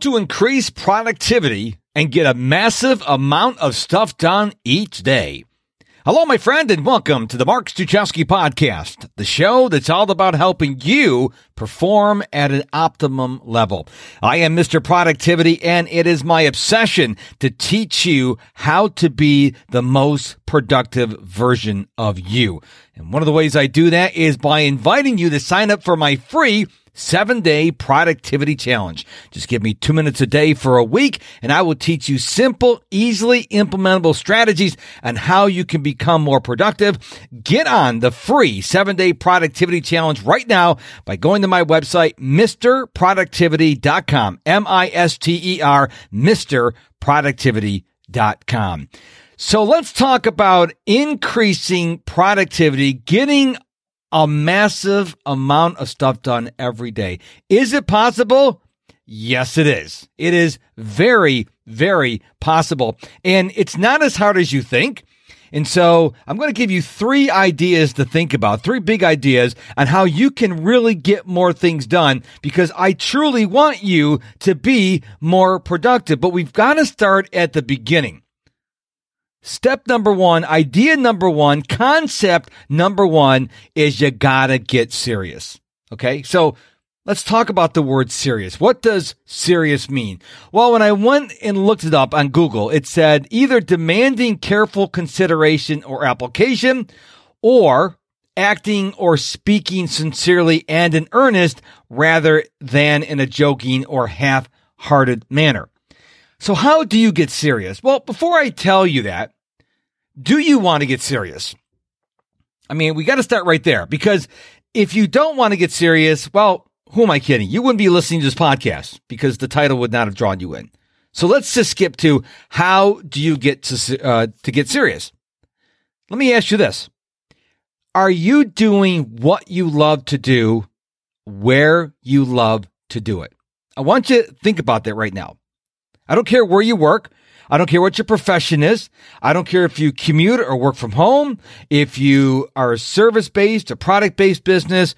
To increase productivity and get a massive amount of stuff done each day. Hello, my friend, and welcome to the Mark Struczewski podcast, the show that's all about helping you perform at an optimum level. I am Mr. Productivity, and it is my obsession to teach you how to be the most productive version of you. And one of the ways I do that is by inviting you to sign up for my free seven day productivity challenge. Just give me two minutes a day for a week and I will teach you simple, easily implementable strategies on how you can become more productive. Get on the free seven day productivity challenge right now by going to my website, MisterProductivity.com. M-I-S-T-E-R, MisterProductivity.com. So let's talk about increasing productivity, getting a massive amount of stuff done every day. Is it possible? Yes, it is. It is very, very possible. And it's not as hard as you think. And so I'm going to give you three ideas to think about, three big ideas on how you can really get more things done because I truly want you to be more productive. But we've got to start at the beginning. Step number one, idea number one, concept number one is you gotta get serious. Okay. So let's talk about the word serious. What does serious mean? Well, when I went and looked it up on Google, it said either demanding careful consideration or application or acting or speaking sincerely and in earnest rather than in a joking or half hearted manner. So how do you get serious? Well, before I tell you that, do you want to get serious? I mean, we got to start right there because if you don't want to get serious, well, who am I kidding? You wouldn't be listening to this podcast because the title would not have drawn you in. So let's just skip to how do you get to uh, to get serious? Let me ask you this: Are you doing what you love to do, where you love to do it? I want you to think about that right now. I don't care where you work. I don't care what your profession is. I don't care if you commute or work from home, if you are a service based, a product based business.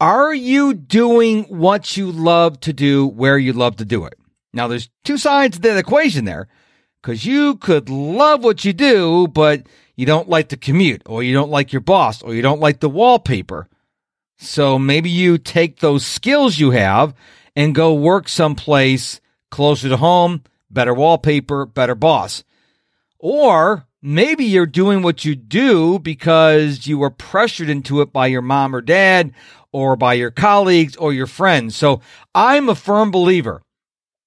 Are you doing what you love to do where you love to do it? Now, there's two sides to that equation there because you could love what you do, but you don't like the commute or you don't like your boss or you don't like the wallpaper. So maybe you take those skills you have and go work someplace closer to home better wallpaper, better boss. Or maybe you're doing what you do because you were pressured into it by your mom or dad or by your colleagues or your friends. So I'm a firm believer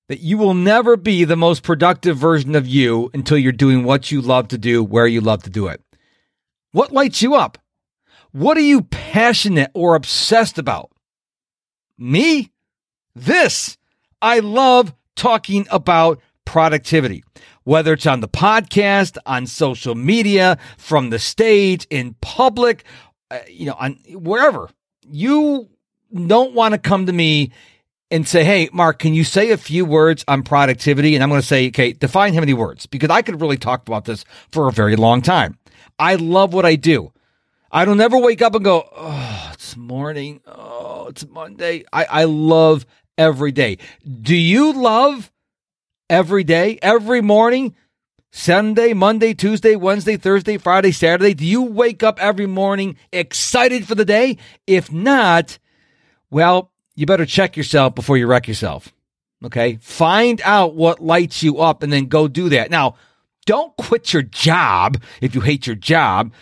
that you will never be the most productive version of you until you're doing what you love to do, where you love to do it. What lights you up? What are you passionate or obsessed about? Me? This. I love talking about productivity, whether it's on the podcast, on social media, from the stage, in public, uh, you know, on wherever. You don't want to come to me and say, Hey, Mark, can you say a few words on productivity? And I'm going to say, okay, define how many words because I could really talk about this for a very long time. I love what I do. I don't ever wake up and go, Oh, it's morning. Oh, it's Monday. I, I love every day. Do you love every day, every morning, Sunday, Monday, Tuesday, Wednesday, Thursday, Friday, Saturday? Do you wake up every morning excited for the day? If not, well, you better check yourself before you wreck yourself. Okay. Find out what lights you up and then go do that. Now, don't quit your job if you hate your job.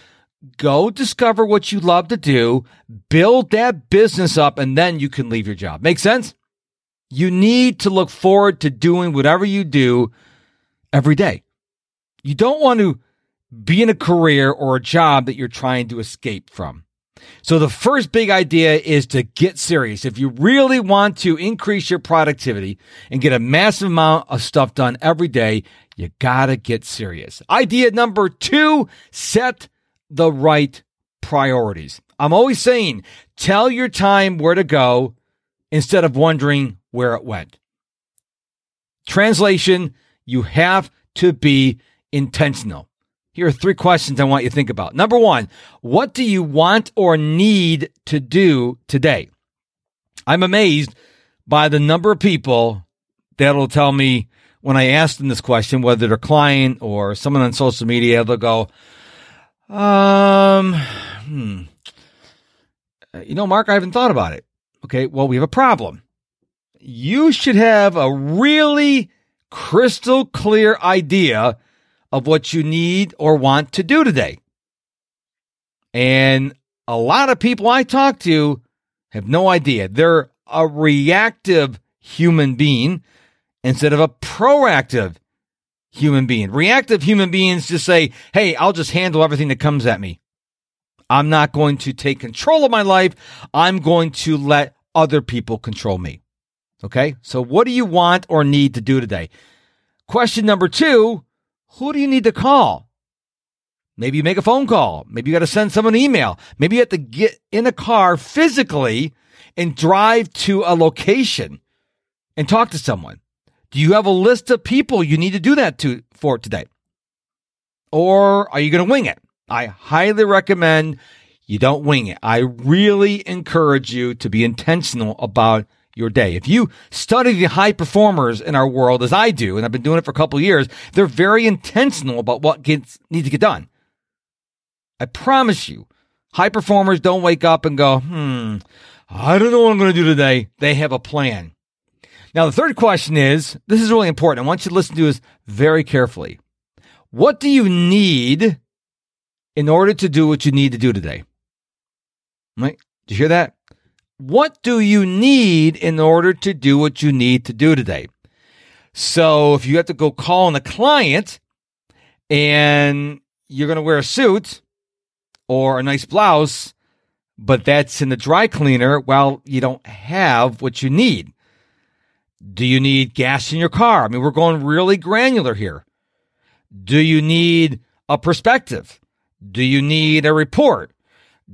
Go discover what you love to do, build that business up, and then you can leave your job. Make sense? You need to look forward to doing whatever you do every day. You don't want to be in a career or a job that you're trying to escape from. So the first big idea is to get serious. If you really want to increase your productivity and get a massive amount of stuff done every day, you gotta get serious. Idea number two, set the right priorities. I'm always saying, tell your time where to go instead of wondering where it went. Translation, you have to be intentional. Here are three questions I want you to think about. Number one, what do you want or need to do today? I'm amazed by the number of people that'll tell me when I ask them this question, whether they're client or someone on social media, they'll go, um, hmm, you know, Mark, I haven't thought about it. Okay. Well, we have a problem. You should have a really crystal clear idea of what you need or want to do today. And a lot of people I talk to have no idea. They're a reactive human being instead of a proactive human being. Reactive human beings just say, Hey, I'll just handle everything that comes at me. I'm not going to take control of my life. I'm going to let other people control me. Okay. So what do you want or need to do today? Question number two, who do you need to call? Maybe you make a phone call. Maybe you got to send someone an email. Maybe you have to get in a car physically and drive to a location and talk to someone. Do you have a list of people you need to do that to for today? Or are you going to wing it? I highly recommend you don't wing it. I really encourage you to be intentional about your day. If you study the high performers in our world as I do, and I've been doing it for a couple years, they're very intentional about what gets needs to get done. I promise you, high performers don't wake up and go, hmm, I don't know what I'm going to do today. They have a plan. Now, the third question is this is really important. I want you to listen to this very carefully. What do you need in order to do what you need to do today? Right? Did you hear that? What do you need in order to do what you need to do today? So if you have to go call on a client and you're going to wear a suit or a nice blouse, but that's in the dry cleaner, well, you don't have what you need. Do you need gas in your car? I mean, we're going really granular here. Do you need a perspective? Do you need a report?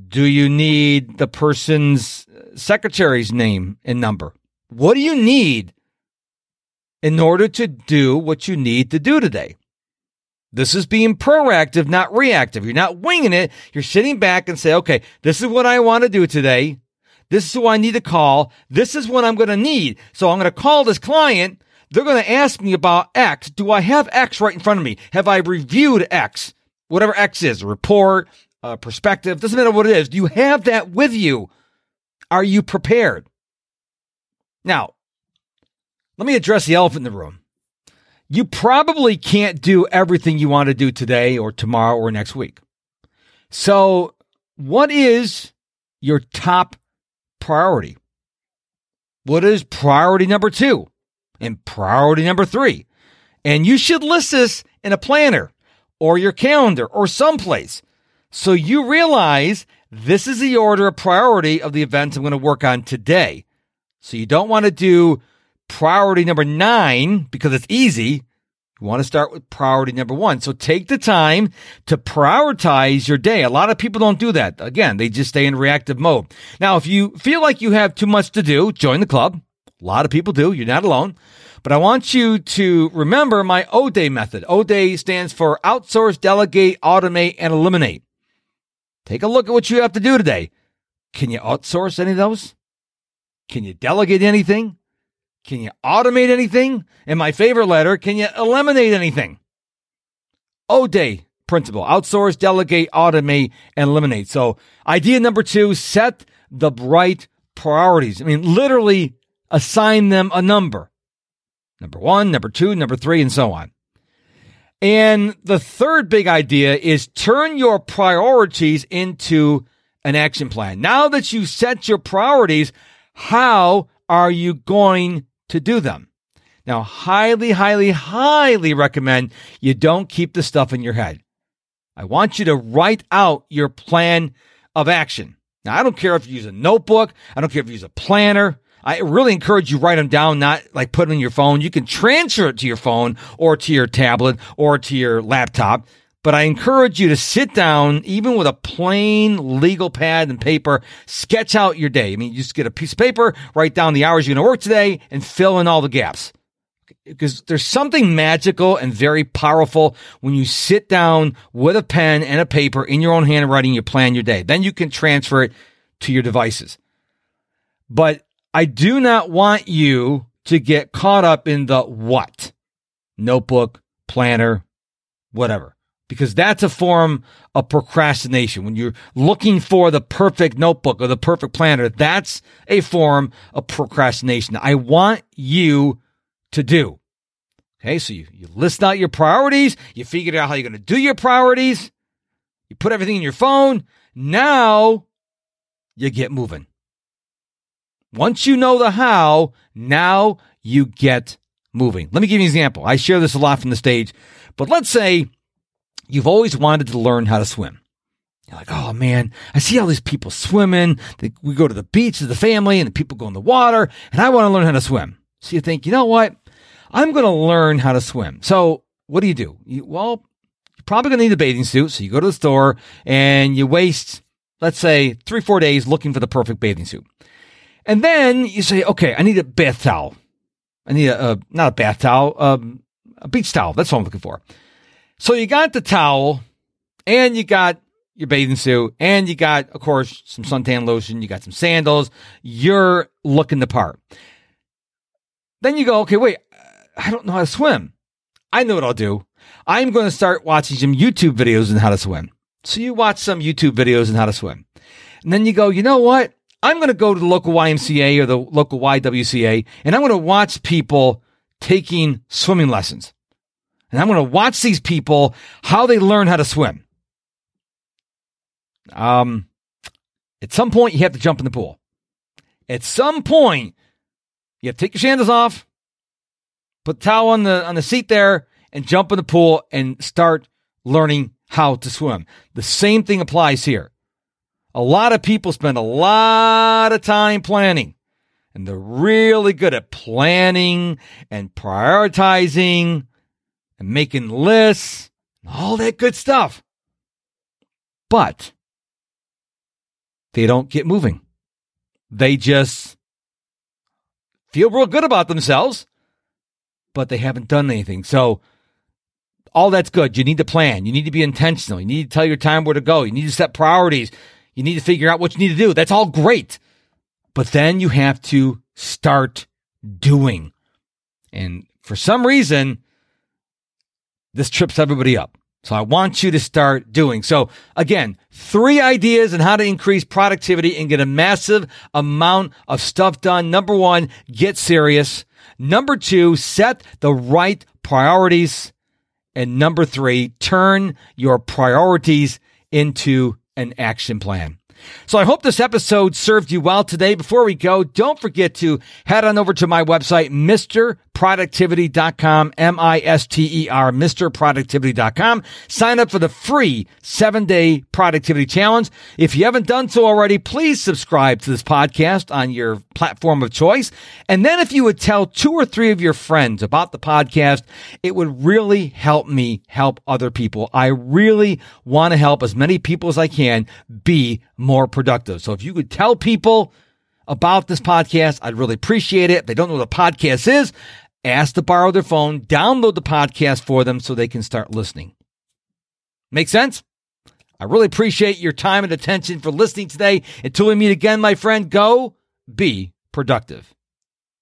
Do you need the person's secretary's name and number? What do you need in order to do what you need to do today? This is being proactive, not reactive. You're not winging it. You're sitting back and say, okay, this is what I want to do today. This is who I need to call. This is what I'm going to need. So I'm going to call this client. They're going to ask me about X. Do I have X right in front of me? Have I reviewed X? Whatever X is, report, a perspective, doesn't matter what it is. Do you have that with you? Are you prepared? Now, let me address the elephant in the room. You probably can't do everything you want to do today or tomorrow or next week. So, what is your top priority? What is priority number two and priority number three? And you should list this in a planner or your calendar or someplace so you realize this is the order of priority of the events I'm going to work on today. So you don't want to do priority number nine because it's easy. You want to start with priority number one. So take the time to prioritize your day. A lot of people don't do that. Again, they just stay in reactive mode. Now, if you feel like you have too much to do, join the club. A lot of people do. You're not alone. But I want you to remember my O-Day method. O-Day stands for outsource, delegate, automate, and eliminate. Take a look at what you have to do today. Can you outsource any of those? Can you delegate anything? Can you automate anything? And my favorite letter, can you eliminate anything? O day principle outsource, delegate, automate, and eliminate. So, idea number two set the right priorities. I mean, literally assign them a number number one, number two, number three, and so on. And the third big idea is turn your priorities into an action plan. Now that you've set your priorities, how are you going to do them. Now, highly, highly, highly recommend you don't keep the stuff in your head. I want you to write out your plan of action. Now, I don't care if you use a notebook. I don't care if you use a planner. I really encourage you write them down, not like put them in your phone. You can transfer it to your phone or to your tablet or to your laptop. But I encourage you to sit down, even with a plain legal pad and paper, sketch out your day. I mean, you just get a piece of paper, write down the hours you're going to work today, and fill in all the gaps. Because there's something magical and very powerful when you sit down with a pen and a paper in your own handwriting, you plan your day. Then you can transfer it to your devices. But I do not want you to get caught up in the what? Notebook, planner, whatever. Because that's a form of procrastination. When you're looking for the perfect notebook or the perfect planner, that's a form of procrastination. I want you to do. Okay, so you, you list out your priorities, you figured out how you're going to do your priorities, you put everything in your phone. Now you get moving. Once you know the how, now you get moving. Let me give you an example. I share this a lot from the stage, but let's say you've always wanted to learn how to swim. You're like, oh man, I see all these people swimming. They, we go to the beach with the family and the people go in the water and I want to learn how to swim. So you think, you know what? I'm going to learn how to swim. So what do you do? You, well, you're probably going to need a bathing suit. So you go to the store and you waste, let's say, three, four days looking for the perfect bathing suit. And then you say, okay, I need a bath towel. I need a, a not a bath towel, um, a beach towel. That's what I'm looking for. So you got the towel and you got your bathing suit and you got, of course, some suntan lotion. You got some sandals. You're looking the part. Then you go, okay, wait, I don't know how to swim. I know what I'll do. I'm going to start watching some YouTube videos on how to swim. So you watch some YouTube videos on how to swim. And then you go, you know what? I'm going to go to the local YMCA or the local YWCA and I'm going to watch people taking swimming lessons. And I'm going to watch these people, how they learn how to swim. Um, at some point, you have to jump in the pool. At some point, you have to take your sandals off, put the towel on the on the seat there, and jump in the pool and start learning how to swim. The same thing applies here. A lot of people spend a lot of time planning, and they're really good at planning and prioritizing and making lists and all that good stuff. But they don't get moving. They just feel real good about themselves but they haven't done anything. So all that's good. You need to plan. You need to be intentional. You need to tell your time where to go. You need to set priorities. You need to figure out what you need to do. That's all great. But then you have to start doing. And for some reason, this trips everybody up. So I want you to start doing. So again, three ideas on how to increase productivity and get a massive amount of stuff done. Number one, get serious. Number two, set the right priorities. And number three, turn your priorities into an action plan. So I hope this episode served you well today. Before we go, don't forget to head on over to my website, MisterProductivity.com, M-I-S-T-E-R, Mr. MisterProductivity.com. Sign up for the free seven day productivity challenge. If you haven't done so already, please subscribe to this podcast on your platform of choice. And then if you would tell two or three of your friends about the podcast, it would really help me help other people. I really want to help as many people as I can be more productive. So if you could tell people about this podcast, I'd really appreciate it. If they don't know what a podcast is, ask to borrow their phone, download the podcast for them so they can start listening. Make sense? I really appreciate your time and attention for listening today. Until we meet again, my friend, go be productive.